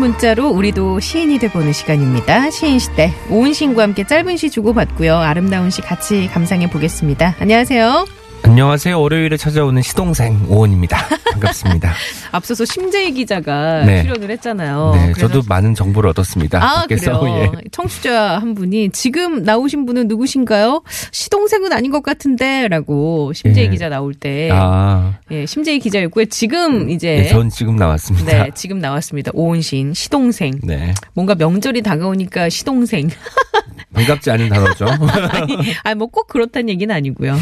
문자로 우리도 시인이 돼보는 시간입니다. 시인 시대 오은신과 함께 짧은 시 주고받고요. 아름다운 시 같이 감상해 보겠습니다. 안녕하세요. 안녕하세요. 월요일에 찾아오는 시동생 오원입니다. 반갑습니다. 앞서서 심재희 기자가 네. 출연을 했잖아요. 네, 저도 많은 정보를 얻었습니다. 아. 그래요? 예. 청취자 한 분이 지금 나오신 분은 누구신가요? 시동생은 아닌 것 같은데 라고 심재희 예. 기자 나올 때 아, 예, 심재희 기자였고요. 지금 이제 네, 전 지금 나왔습니다. 네, 지금 나왔습니다. 오은신 시동생. 네. 뭔가 명절이 다가오니까 시동생. 반갑지 않은 단어죠. 아, 뭐꼭 그렇다는 얘기는 아니고요.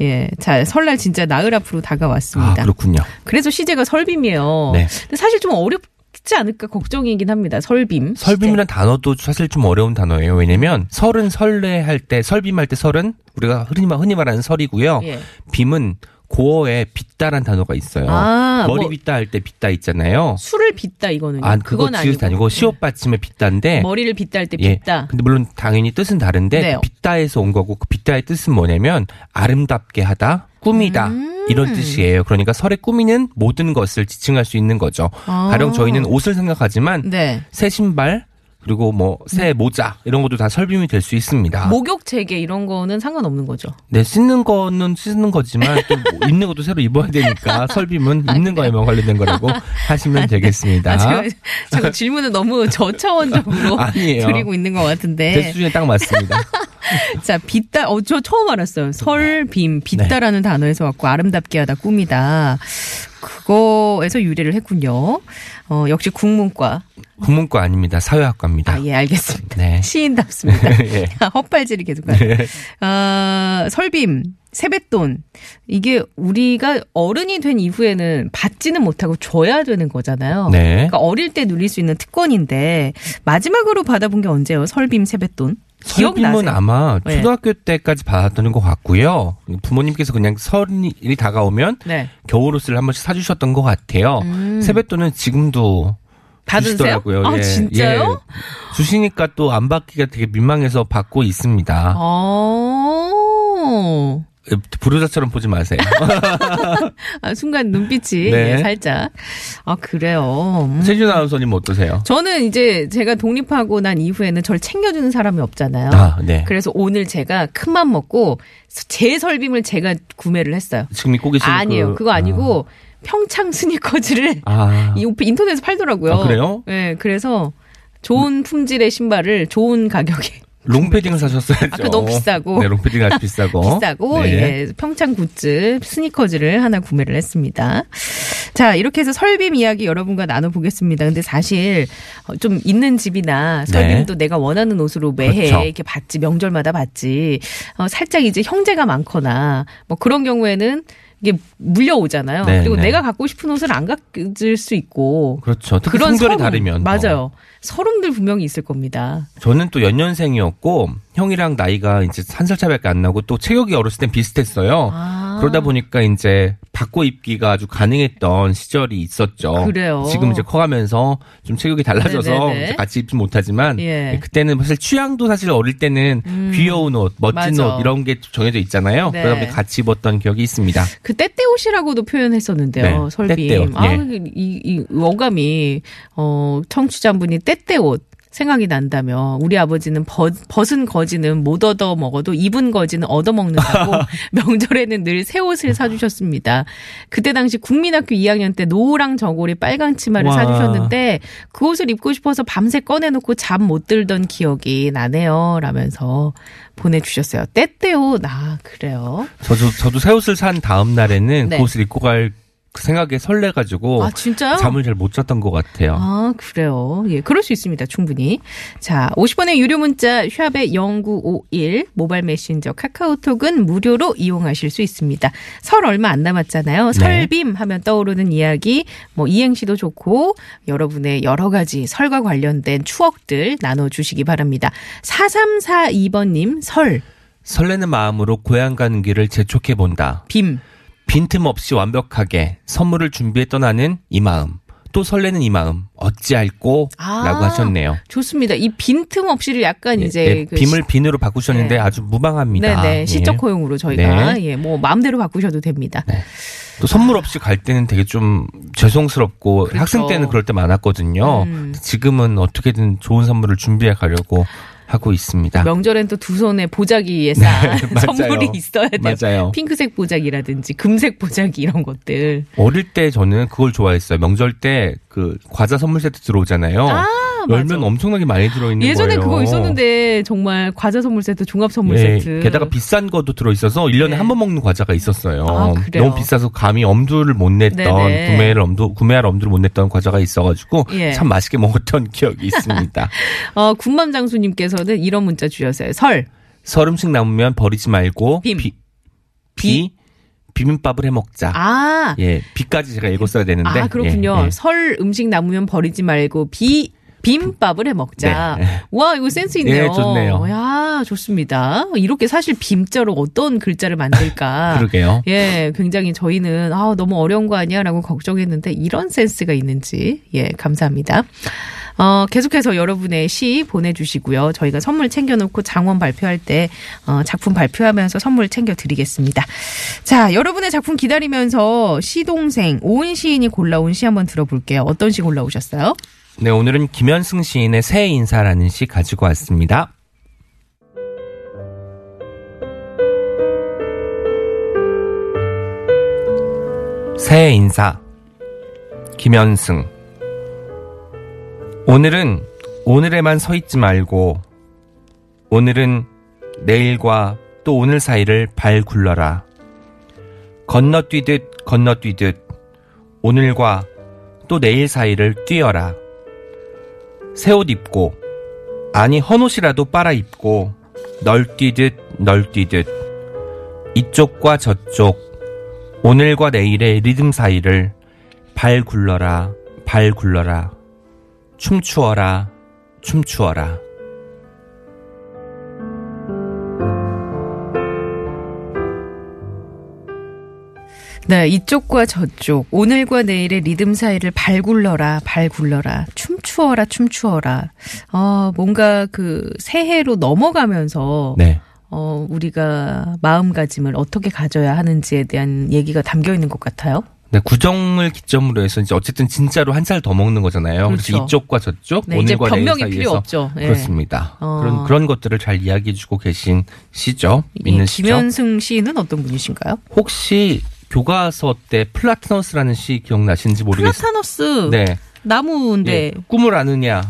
예. 자, 설날 진짜 나흘 앞으로 아, 다가왔습니다. 그렇군요. 그래서 시제가 설빔이에요. 네. 근데 사실 좀 어렵지 않을까 걱정이긴 합니다. 설빔. 설빔이라는 단어도 사실 좀 어려운 단어예요. 왜냐면 설은 설레 할 때, 설빔 할 때 설은 우리가 흔히, 말- 흔히 말하는 설이고요. 예. 빔은 고어에 빗다란 단어가 있어요. 아, 머리 뭐- 빗다 할 때 빗다 있잖아요. 술을 빚다 이거는요. 아, 그거 지읒 아니고 시옷 받침의 빗다인데 머리를 빚다 할때 예. 빚다. 근데 물론 당연히 뜻은 다른데. 그 빗다에서 온 거고 그 빗다의 뜻은 뭐냐면 아름답게 하다, 꾸미다 음. 이런 뜻이에요. 그러니까 설에 꾸미는 모든 것을 지칭할 수 있는 거죠. 아. 가령 저희는 옷을 생각하지만 네. 새 신발 그리고 뭐 새 모자 이런 것도 다 설빔이 될 수 있습니다. 목욕 재개 이런 거는 상관없는 거죠. 네, 씻는 거는 씻는 거지만 또 뭐 입는 것도 새로 입어야 되니까 설빔은 입는 거에만 관련된 거라고 하시면 되겠습니다. 아, 제가, 제가 질문을 너무 저차원적으로 아니에요. 드리고 있는 것제 같은데. 수준에 딱 맞습니다. 자, 빚다, 어, 저 처음 알았어요. 설빔, 빚다라는 단어에서 왔고, 아름답게 하다, 꾸미다. 그거에서 유래를 했군요. 어, 역시 국문과. 국문과 아닙니다. 사회학과입니다. 아, 예, 알겠습니다. 네. 시인답습니다. 예. 헛발질이 계속 가요. 아, 설빔, 세뱃돈. 이게 우리가 어른이 된 이후에는 받지는 못하고 줘야 되는 거잖아요. 네. 그러니까 어릴 때 누릴 수 있는 특권인데 마지막으로 받아본 게 언제예요? 설빔, 세뱃돈. 설빔은 기억나세요? 아마 네. 초등학교 때까지 받았던 것 같고요. 부모님께서 그냥 설이 다가오면 네. 겨울 옷을 한 번씩 사주셨던 것 같아요. 음. 세뱃돈은 지금도 받으세요? 주시더라고요. 아, 예, 진짜요? 예. 주시니까 또 안 받기가 되게 민망해서 받고 있습니다. 어. 예, 불효자처럼 보지 마세요. 아, 순간 눈빛이 네. 예, 살짝. 아, 그래요. 음. 세준 아나운서님 어떠세요? 저는 이제 제가 독립하고 난 이후에는 저를 챙겨주는 사람이 없잖아요. 아, 네. 그래서 오늘 제가 큰맘 먹고 제 설빔을 제가 구매를 했어요. 지금 입고 계신 아니에요. 그- 그거 아니고 평창 스니커즈를 아, 이 인터넷에서 팔더라고요. 아, 그래요? 네, 그래서 좋은 품질의 신발을 좋은 가격에 롱패딩을 사셨어야죠. 아, 그거 너무 비싸고. 네, 롱패딩 아주 비싸고. 비싸고 네. 예, 평창 굿즈 스니커즈를 하나 구매를 했습니다. 자 이렇게 해서 설빔 이야기 여러분과 나눠보겠습니다. 근데 사실 어, 좀 있는 집이나 설빔도 내가 원하는 옷으로 매해 네. 그렇죠. 이렇게 받지 명절마다 받지 어, 살짝 이제 형제가 많거나 뭐 그런 경우에는 이게 물려오잖아요. 네, 그리고 네. 내가 갖고 싶은 옷을 안 가질 수 있고 그렇죠. 특히 그런 성별이 서름, 다르면. 더. 맞아요. 서름들 분명히 있을 겁니다. 저는 또 연년생이었고 형이랑 나이가 이제 한 살 차이밖에 안 나고 또 체격이 어렸을 땐 비슷했어요. 아. 그러다 보니까 이제 바꿔 입기가 아주 가능했던 시절이 있었죠. 그래요. 지금 이제 커가면서 좀 체격이 달라져서 네네네. 이제 같이 입지 못하지만 예. 그때는 사실 취향도 사실 어릴 때는 귀여운 옷, 멋진 맞아. 옷 이런 게 정해져 있잖아요. 네. 그러다 보니 같이 입었던 기억이 있습니다. 그 때때 옷이라고도 표현했었는데요. 네, 설빔. 때때옷, 아, 예. 이, 이 어감이 어 청취자분이 때때 옷 생각이 난다며 우리 아버지는 벗, 벗은 거지는 못 얻어 먹어도 입은 거지는 얻어 먹는다고 명절에는 늘 새 옷을 사주셨습니다. 그때 당시 국민학교 2학년 때 노랑 저고리 빨강 치마를 와. 사주셨는데 그 옷을 입고 싶어서 밤새 꺼내놓고 잠 못 들던 기억이 나네요. 라면서 보내주셨어요. 때때옷 아 그래요. 저도 저도 새 옷을 산 다음 날에는 네. 그 옷을 입고 갈 그 생각에 설레가지고 아, 진짜요? 잠을 잘 못 잤던 것 같아요. 아, 그래요. 예, 그럴 수 있습니다. 충분히. 자, 50원의 유료 문자 샵의 0951 모바일 메신저 카카오톡은 무료로 이용하실 수 있습니다. 설 얼마 안 남았잖아요. 설빔 하면 떠오르는 이야기, 뭐 이행시도 좋고 여러분의 여러 가지 설과 관련된 추억들 나눠 주시기 바랍니다. 4342번 님 설, 설레는 마음으로 고향 가는 길을 재촉해 본다. 빔. 빈틈없이 완벽하게 선물을 준비해 떠나는 이 마음. 또 설레는 이 마음 어찌할꼬 아. 라고 하셨네요. 좋습니다. 이 빈틈 없이를 약간 예, 이제 예, 그 빔을 빈으로 바꾸셨는데 네. 아주 무방합니다. 네네 예. 시적 허용으로 저희가 네. 예뭐 마음대로 바꾸셔도 됩니다. 또 선물 없이 갈 때는 되게 좀 죄송스럽고 그렇죠. 학생 때는 그럴 때 많았거든요. 음. 지금은 어떻게든 좋은 선물을 준비해 가려고 하고 있습니다. 명절엔 또 두 손에 보자기에 쌓 네. 선물이 있어야 돼요. 맞아요. 핑크색 보자기라든지 금색 보자기 이런 것들. 어릴 때 저는 그걸 좋아했어요. 명절 때 그 과자 선물 세트 들어오잖아요. 아, 열면 엄청나게 많이 들어있는 예전에 거예요. 그거 있었는데 정말 과자 선물 세트, 종합 선물 예, 세트. 게다가 비싼 것도 들어있어서 1년에 네. 한번 먹는 과자가 있었어요. 아? 너무 비싸서 감히 엄두를 못 냈던, 네네. 구매를 엄두, 구매할 엄두를 못 냈던 과자가 있어가지고 예. 참 맛있게 먹었던 기억이 있습니다. 어, 군맘 장수님께서는 이런 문자 주셨어요. 설, 설 음식 남으면 버리지 말고 빔. 비, 비, 비빔밥을 해 먹자. 아, 예, 비까지 제가 읽었어야 되는데. 아 그렇군요. 예, 예. 설 음식 남으면 버리지 말고 비 빔밥을 해 먹자. 네. 와 이거 센스 있네요. 예, 좋네요. 야 좋습니다. 이렇게 사실 빔자로 어떤 글자를 만들까. 그러게요. 예, 굉장히 저희는 아 너무 어려운 거 아니야라고 걱정했는데 이런 센스가 있는지 예 감사합니다. 어, 계속해서 여러분의 시 보내주시고요. 저희가 선물 챙겨놓고 장원 발표할 때 어, 작품 발표하면서 선물 챙겨드리겠습니다. 자, 여러분의 작품 기다리면서 시동생 오은 시인이 골라온 시 한번 들어볼게요. 어떤 시 골라오셨어요? 네, 오늘은 김현승 시인의 새 인사라는 시 가지고 왔습니다. 새 인사 김현승. 오늘은 오늘에만 서 있지 말고 오늘은 내일과 또 오늘 사이를 발 굴러라. 건너뛰듯 건너뛰듯 오늘과 또 내일 사이를 뛰어라 새 옷 입고 아니 헌옷이라도 빨아 입고 널뛰듯 널뛰듯 이쪽과 저쪽 오늘과 내일의 리듬 사이를 발 굴러라 발 굴러라 춤추어라 춤추어라 네, 이쪽과 저쪽, 오늘과 내일의 리듬 사이를 발 굴러라, 발 굴러라, 춤추어라, 춤추어라. 어, 뭔가 그 새해로 넘어가면서, 네 어, 우리가 마음가짐을 어떻게 가져야 하는지에 대한 얘기가 담겨 있는 것 같아요. 네, 구정을 기점으로 해서 이제 어쨌든 진짜로 한 살 더 먹는 거잖아요. 그래서 그렇죠. 이쪽과 저쪽, 네, 오늘과 내일 사이에서 필요 없죠. 예. 그렇습니다. 어. 그런 그런 것들을 잘 이야기해 주고 계신 시죠. 믿는 이 시죠. 김현승 시인은 어떤 분이신가요? 혹시 교과서 때 플라타너스라는 시 기억나시는지 모르겠어요. 플라타너스 네. 나무인데 예, 꿈을 아느냐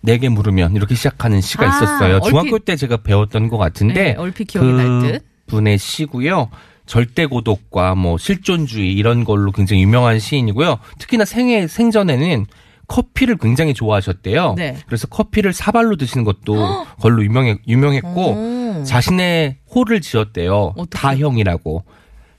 내게 물으면 이렇게 시작하는 시가 아, 있었어요. 중학교 때 제가 배웠던 것 같은데 네, 얼핏 기억이 날 듯. 분의 시고요. 절대 고독과 뭐 실존주의 이런 걸로 굉장히 유명한 시인이고요. 특히나 생애 생전에는 커피를 굉장히 좋아하셨대요. 네. 그래서 커피를 사발로 드시는 것도 걸로 유명해 유명했고 오. 자신의 호를 지었대요. 어떻게? 다형이라고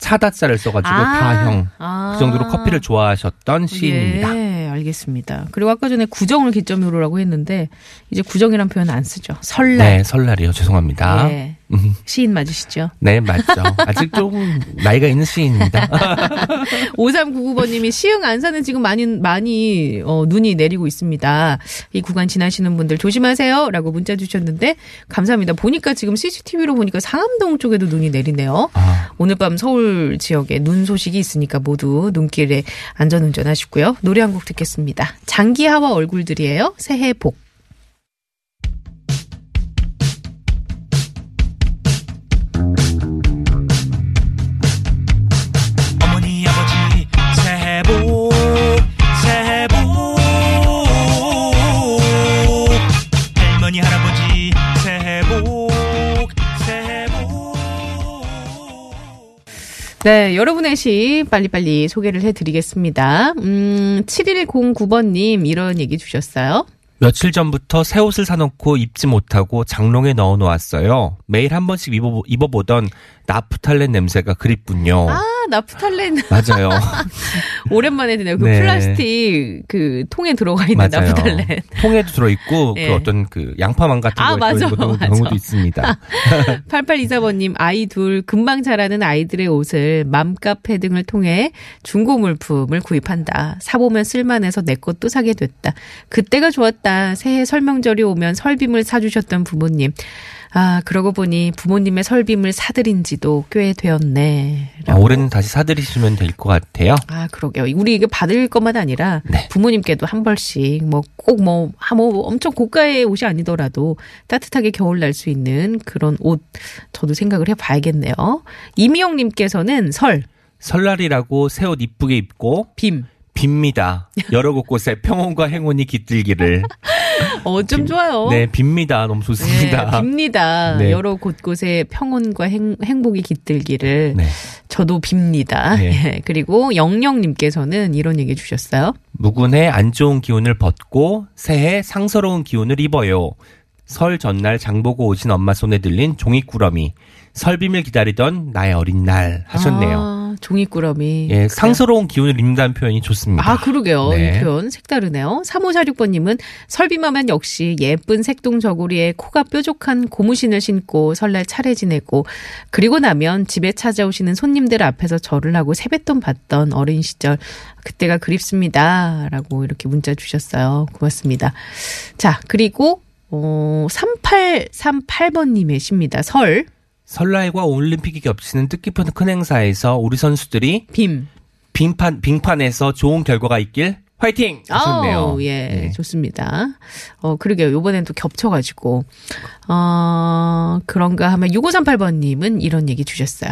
차다자를 써가지고 아. 다형. 아. 그 정도로 커피를 좋아하셨던 시인입니다. 예, 알겠습니다. 그리고 아까 전에 구정을 기점으로라고 했는데 이제 구정이란 표현 안 쓰죠. 설날. 네, 설날이요. 죄송합니다. 예. 음, 시인 맞으시죠? 네, 맞죠. 아직 조금 나이가 있는 시인입니다. 5399번님이 시흥 안산은 지금 많이 많이 어, 눈이 내리고 있습니다. 이 구간 지나시는 분들 조심하세요 라고 문자 주셨는데 감사합니다. 보니까 지금 CCTV로 보니까 상암동 쪽에도 눈이 내리네요. 아, 오늘 밤 서울 지역에 눈 소식이 있으니까 모두 눈길에 안전운전 하시고요. 노래 한 곡 듣겠습니다. 장기하와 얼굴들이에요. 새해 복. 네, 여러분의 시 빨리빨리 소개를 해드리겠습니다. 음, 7109번님 이런 얘기 주셨어요. 며칠 전부터 새 옷을 사놓고 입지 못하고 장롱에 넣어 놓았어요. 매일 한 번씩 입어, 입어보던 나프탈렌 냄새가 그립군요. 아, 나프탈렌. 맞아요. 오랜만에 듣네요. 그 네. 플라스틱 그 통에 들어가 있는 맞아요. 나프탈렌. 통에도 들어 있고 예. 그 어떤 그 양파망 같은 아, 거에 맞아, 들어 있는 맞아. 경우도 있습니다. 8824번님, 아이 둘, 금방 자라는 아이들의 옷을 맘카페 등을 통해 중고 물품을 구입한다. 사보면 쓸만해서 내 것도 사게 됐다. 그때가 좋았다. 새해 설명절이 오면 설빔을 사주셨던 부모님. 아, 그러고 보니 부모님의 설빔을 사드린 지도 꽤 되었네. 아, 올해는 다시 사드리시면 될 것 같아요. 아, 그러게요. 우리 이게 받을 것만 아니라 네. 부모님께도 한 벌씩 뭐 꼭 뭐, 아, 뭐 엄청 고가의 옷이 아니더라도 따뜻하게 겨울 날 수 있는 그런 옷 저도 생각을 해 봐야겠네요. 이미영 님께서는 설, 설날이라고 새 옷 이쁘게 입고 빔. 빕니다. 여러 곳곳에 평온과 행운이 깃들기를. 어, 좀 좋아요. 네, 빕니다. 너무 좋습니다. 네, 빕니다. 네. 여러 곳곳에 평온과 행, 행복이 깃들기를 네. 저도 빕니다. 네. 예. 그리고 영영님께서는 이런 얘기 주셨어요. 무군의 안 좋은 기운을 벗고 새해 상서로운 기운을 입어요. 설 전날 장보고 오신 엄마 손에 들린 종이꾸러미. 설빔을 기다리던 나의 어린 날 하셨네요. 아, 종이꾸러미. 예, 상서로운 기운을 입는다는 표현이 좋습니다. 아, 그러게요. 네. 이 표현 색다르네요. 3546번님은 설비마면 역시 예쁜 색동 저고리에 코가 뾰족한 고무신을 신고 설날 차례 지내고 그리고 나면 집에 찾아오시는 손님들 앞에서 절을 하고 세뱃돈 받던 어린 시절 그때가 그립습니다. 라고 이렇게 문자 주셨어요. 고맙습니다. 자, 그리고 어, 3838번님의 시입니다. 설, 설날과 올림픽이 겹치는 뜻깊은 큰 행사에서 우리 선수들이 빔. 빙판, 빙판에서 좋은 결과가 있길 화이팅! 하셨네요. 아우, 예, 네. 좋습니다. 어, 그러게요. 요번엔 또 겹쳐가지고. 어, 그런가 하면 6538번님은 이런 얘기 주셨어요.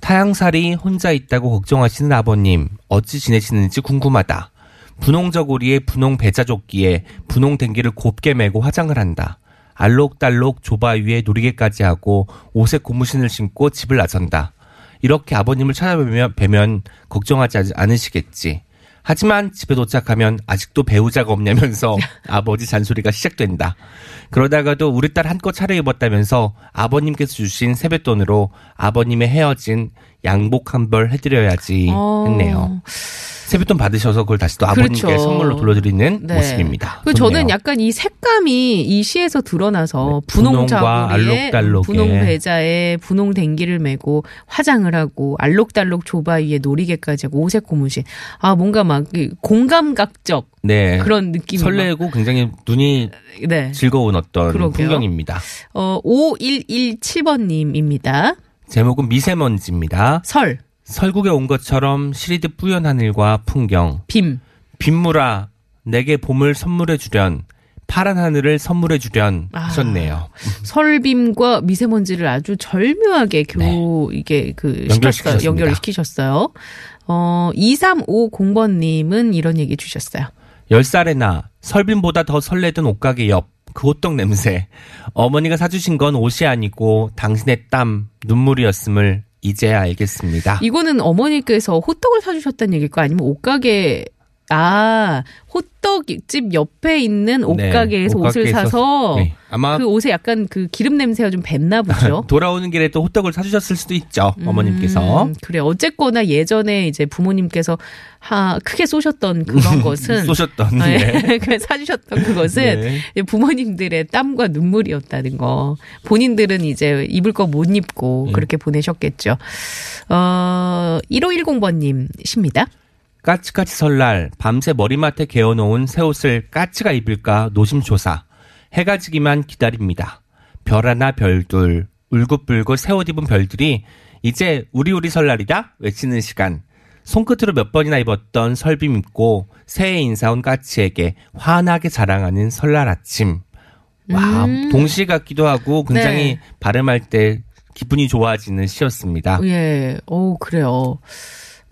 타양살이 혼자 있다고 걱정하시는 아버님, 어찌 지내시는지 궁금하다. 분홍 저고리에 분홍 배자조끼에 분홍 댕기를 곱게 메고 화장을 한다. 알록달록 조바 위에 놀이개까지 하고 옷에 고무신을 신고 집을 나선다. 이렇게 아버님을 찾아뵈면 뵈면 걱정하지 않- 않으시겠지. 하지만 집에 도착하면 아직도 배우자가 없냐면서 아버지 잔소리가 시작된다. 그러다가도 우리 딸 한껏 차려 입었다면서 아버님께서 주신 세뱃돈으로 아버님의 헤어진 양복 한 벌 해드려야지 어. 했네요. 세뱃돈 받으셔서 그걸 다시 또 아버님께 그렇죠. 선물로 돌려드리는 네. 모습입니다. 그. 저는 약간 이 색감이 이 시에서 드러나서 네, 분홍 알록달록에. 분홍 배자에 분홍 댕기를 메고 화장을 하고 알록달록 조바 위에 놀이개까지 하고 오색 고무신. 아 뭔가 막이 공감각적 네. 그런 느낌이 막- 설레고 굉장히 눈이 네. 즐거운 어떤 그러게요. 풍경입니다. 어 5117번님입니다. 제목은 미세먼지입니다. 설, 설국에 온 것처럼 시리듯 뿌연 하늘과 풍경. 빔. 빗물아, 내게 봄을 선물해 주련. 파란 하늘을 선물해 주련 아. 하셨네요. 설빔과 미세먼지를 아주 절묘하게 교 이게 그 네. 연결시키셨습니다. 시켰어요. 연결을 시키셨어요. 어 2350번 님은 이런 얘기 주셨어요. 열 살의 나 설빔보다 더 설레던 옷가게 옆 그 호떡 냄새. 어머니가 사주신 건 옷이 아니고 당신의 땀 눈물이었음을 이제야 알겠습니다. 이거는 어머니께서 호떡을 사주셨다는 얘기일까 아니면 옷가게 아 호떡집 옆에 있는 옷가게에서 네, 옷을 사서 네, 아마 그 옷에 약간 그 기름 냄새가 좀 뱄나 보죠. 돌아오는 길에 또 호떡을 사주셨을 수도 있죠. 어머님께서. 음, 그래 어쨌거나 예전에 이제 부모님께서 하 크게 쏘셨던 그런 것은 쏘셨던. 네. 네. 그 사주셨던 그것은 네. 부모님들의 땀과 눈물이었다는 거. 본인들은 이제 입을 거 못 입고 네. 그렇게 보내셨겠죠. 어, 1510번님 십니다. 까치까치 설날 밤새 머리맡에 개어놓은 새 옷을 까치가 입을까 노심초사 해가 지기만 기다립니다. 별 하나 별둘 울긋불긋 새옷 입은 별들이 이제 우리 우리 설날이다 외치는 시간 손끝으로 몇 번이나 입었던 설빔 입고 새해 인사 온 까치에게 환하게 자랑하는 설날 아침 와 동시 같기도 하고 굉장히 음. 네. 발음할 때 기분이 좋아지는 시였습니다. 예, 오, 그래요.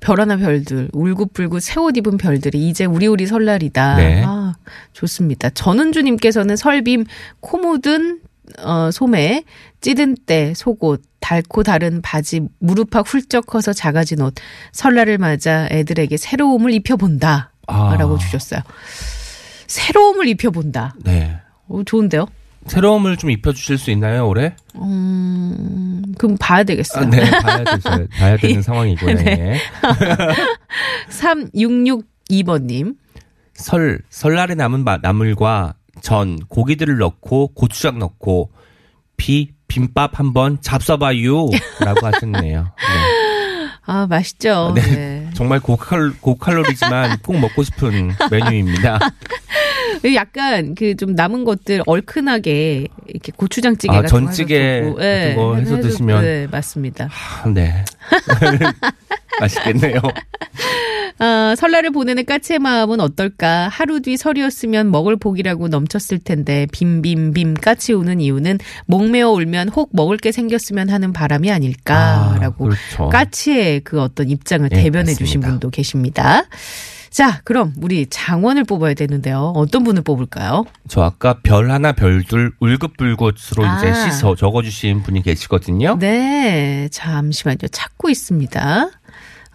별 하나 별들, 울긋불긋 새 옷 입은 별들이 이제 우리 우리 설날이다. 네. 아, 좋습니다. 전은주님께서는 설빔 코 묻은 어, 소매, 찌든 때 속옷, 닳고 다른 바지, 무릎팍 훌쩍 커서 작아진 옷, 설날을 맞아 애들에게 새로움을 입혀본다. 아. 라고 주셨어요. 새로움을 입혀본다. 네. 오, 좋은데요? 새로움을 좀 입혀주실 수 있나요, 올해? 음, 그럼 봐야 되겠어요. 아, 네, 봐야 되죠. 봐야 되는 상황이고요. 네. 3662번님. 설, 설날에 남은 마- 나물과 전, 고기들을 넣고, 고추장 넣고, 비, 김밥 한번 잡숴봐요. 라고 하셨네요. 네. 아, 맛있죠. 네. 네. 정말 고칼, 고칼로리지만 꼭 먹고 싶은 메뉴입니다. 약간 그 좀 남은 것들 얼큰하게 이렇게 고추장찌개 아, 같은 전찌개 거 해서 같은 거 해서 해도- 드시면. 네, 맞습니다. 아, 네. 맛있겠네요. 아, 설날을 보내는 까치의 마음은 어떨까? 하루 뒤 설이었으면 먹을 복이라고 넘쳤을 텐데 빔빔빔 까치 우는 이유는 목매어 울면 혹 먹을 게 생겼으면 하는 바람이 아닐까라고 아, 그렇죠. 까치의 그 어떤 입장을 네, 대변해 주신 맞습니다. 분도 계십니다. 자, 그럼 우리 장원을 뽑아야 되는데요. 어떤 분을 뽑을까요? 저 아까 별 하나 별둘 울긋불긋으로 이제 아. 시 적어주신 분이 계시거든요. 네, 잠시만요. 찾고 있습니다.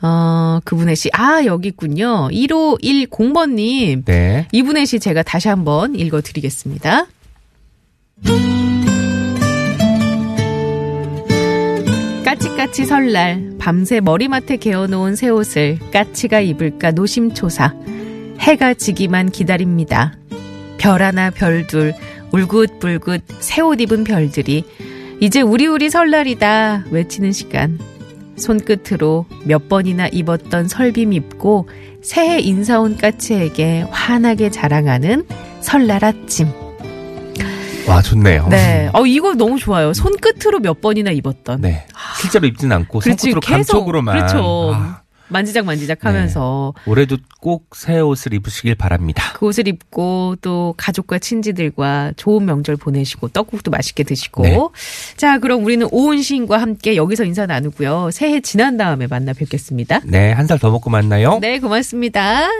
어, 그분의 시, 아, 여기 있군요. 1510번님. 네. 이분의 시 제가 다시 한번 읽어드리겠습니다. 까치까치 설날 밤새 머리맡에 개어놓은 새 옷을 까치가 입을까 노심초사 해가 지기만 기다립니다. 별 하나 별둘 울긋불긋 새 옷 입은 별들이 이제 우리 우리 설날이다 외치는 시간 손끝으로 몇 번이나 입었던 설빔 입고 새해 인사 온 까치에게 환하게 자랑하는 설날 아침. 와, 좋네요. 네. 어, 이거 너무 좋아요. 손끝으로 몇 번이나 입었던. 네. 실제로 입진 않고 그렇지, 손끝으로 계속. 감촉으로만. 그렇죠. 아, 만지작 만지작 하면서 올해도 꼭 새 옷을 입으시길 바랍니다. 그 옷을 입고 또 가족과 친지들과 좋은 명절 보내시고 떡국도 맛있게 드시고. 네. 자, 그럼 우리는 오은 시인과 함께 여기서 인사 나누고요. 새해 지난 다음에 만나 뵙겠습니다. 네, 한 살 더 먹고 만나요. 네, 고맙습니다.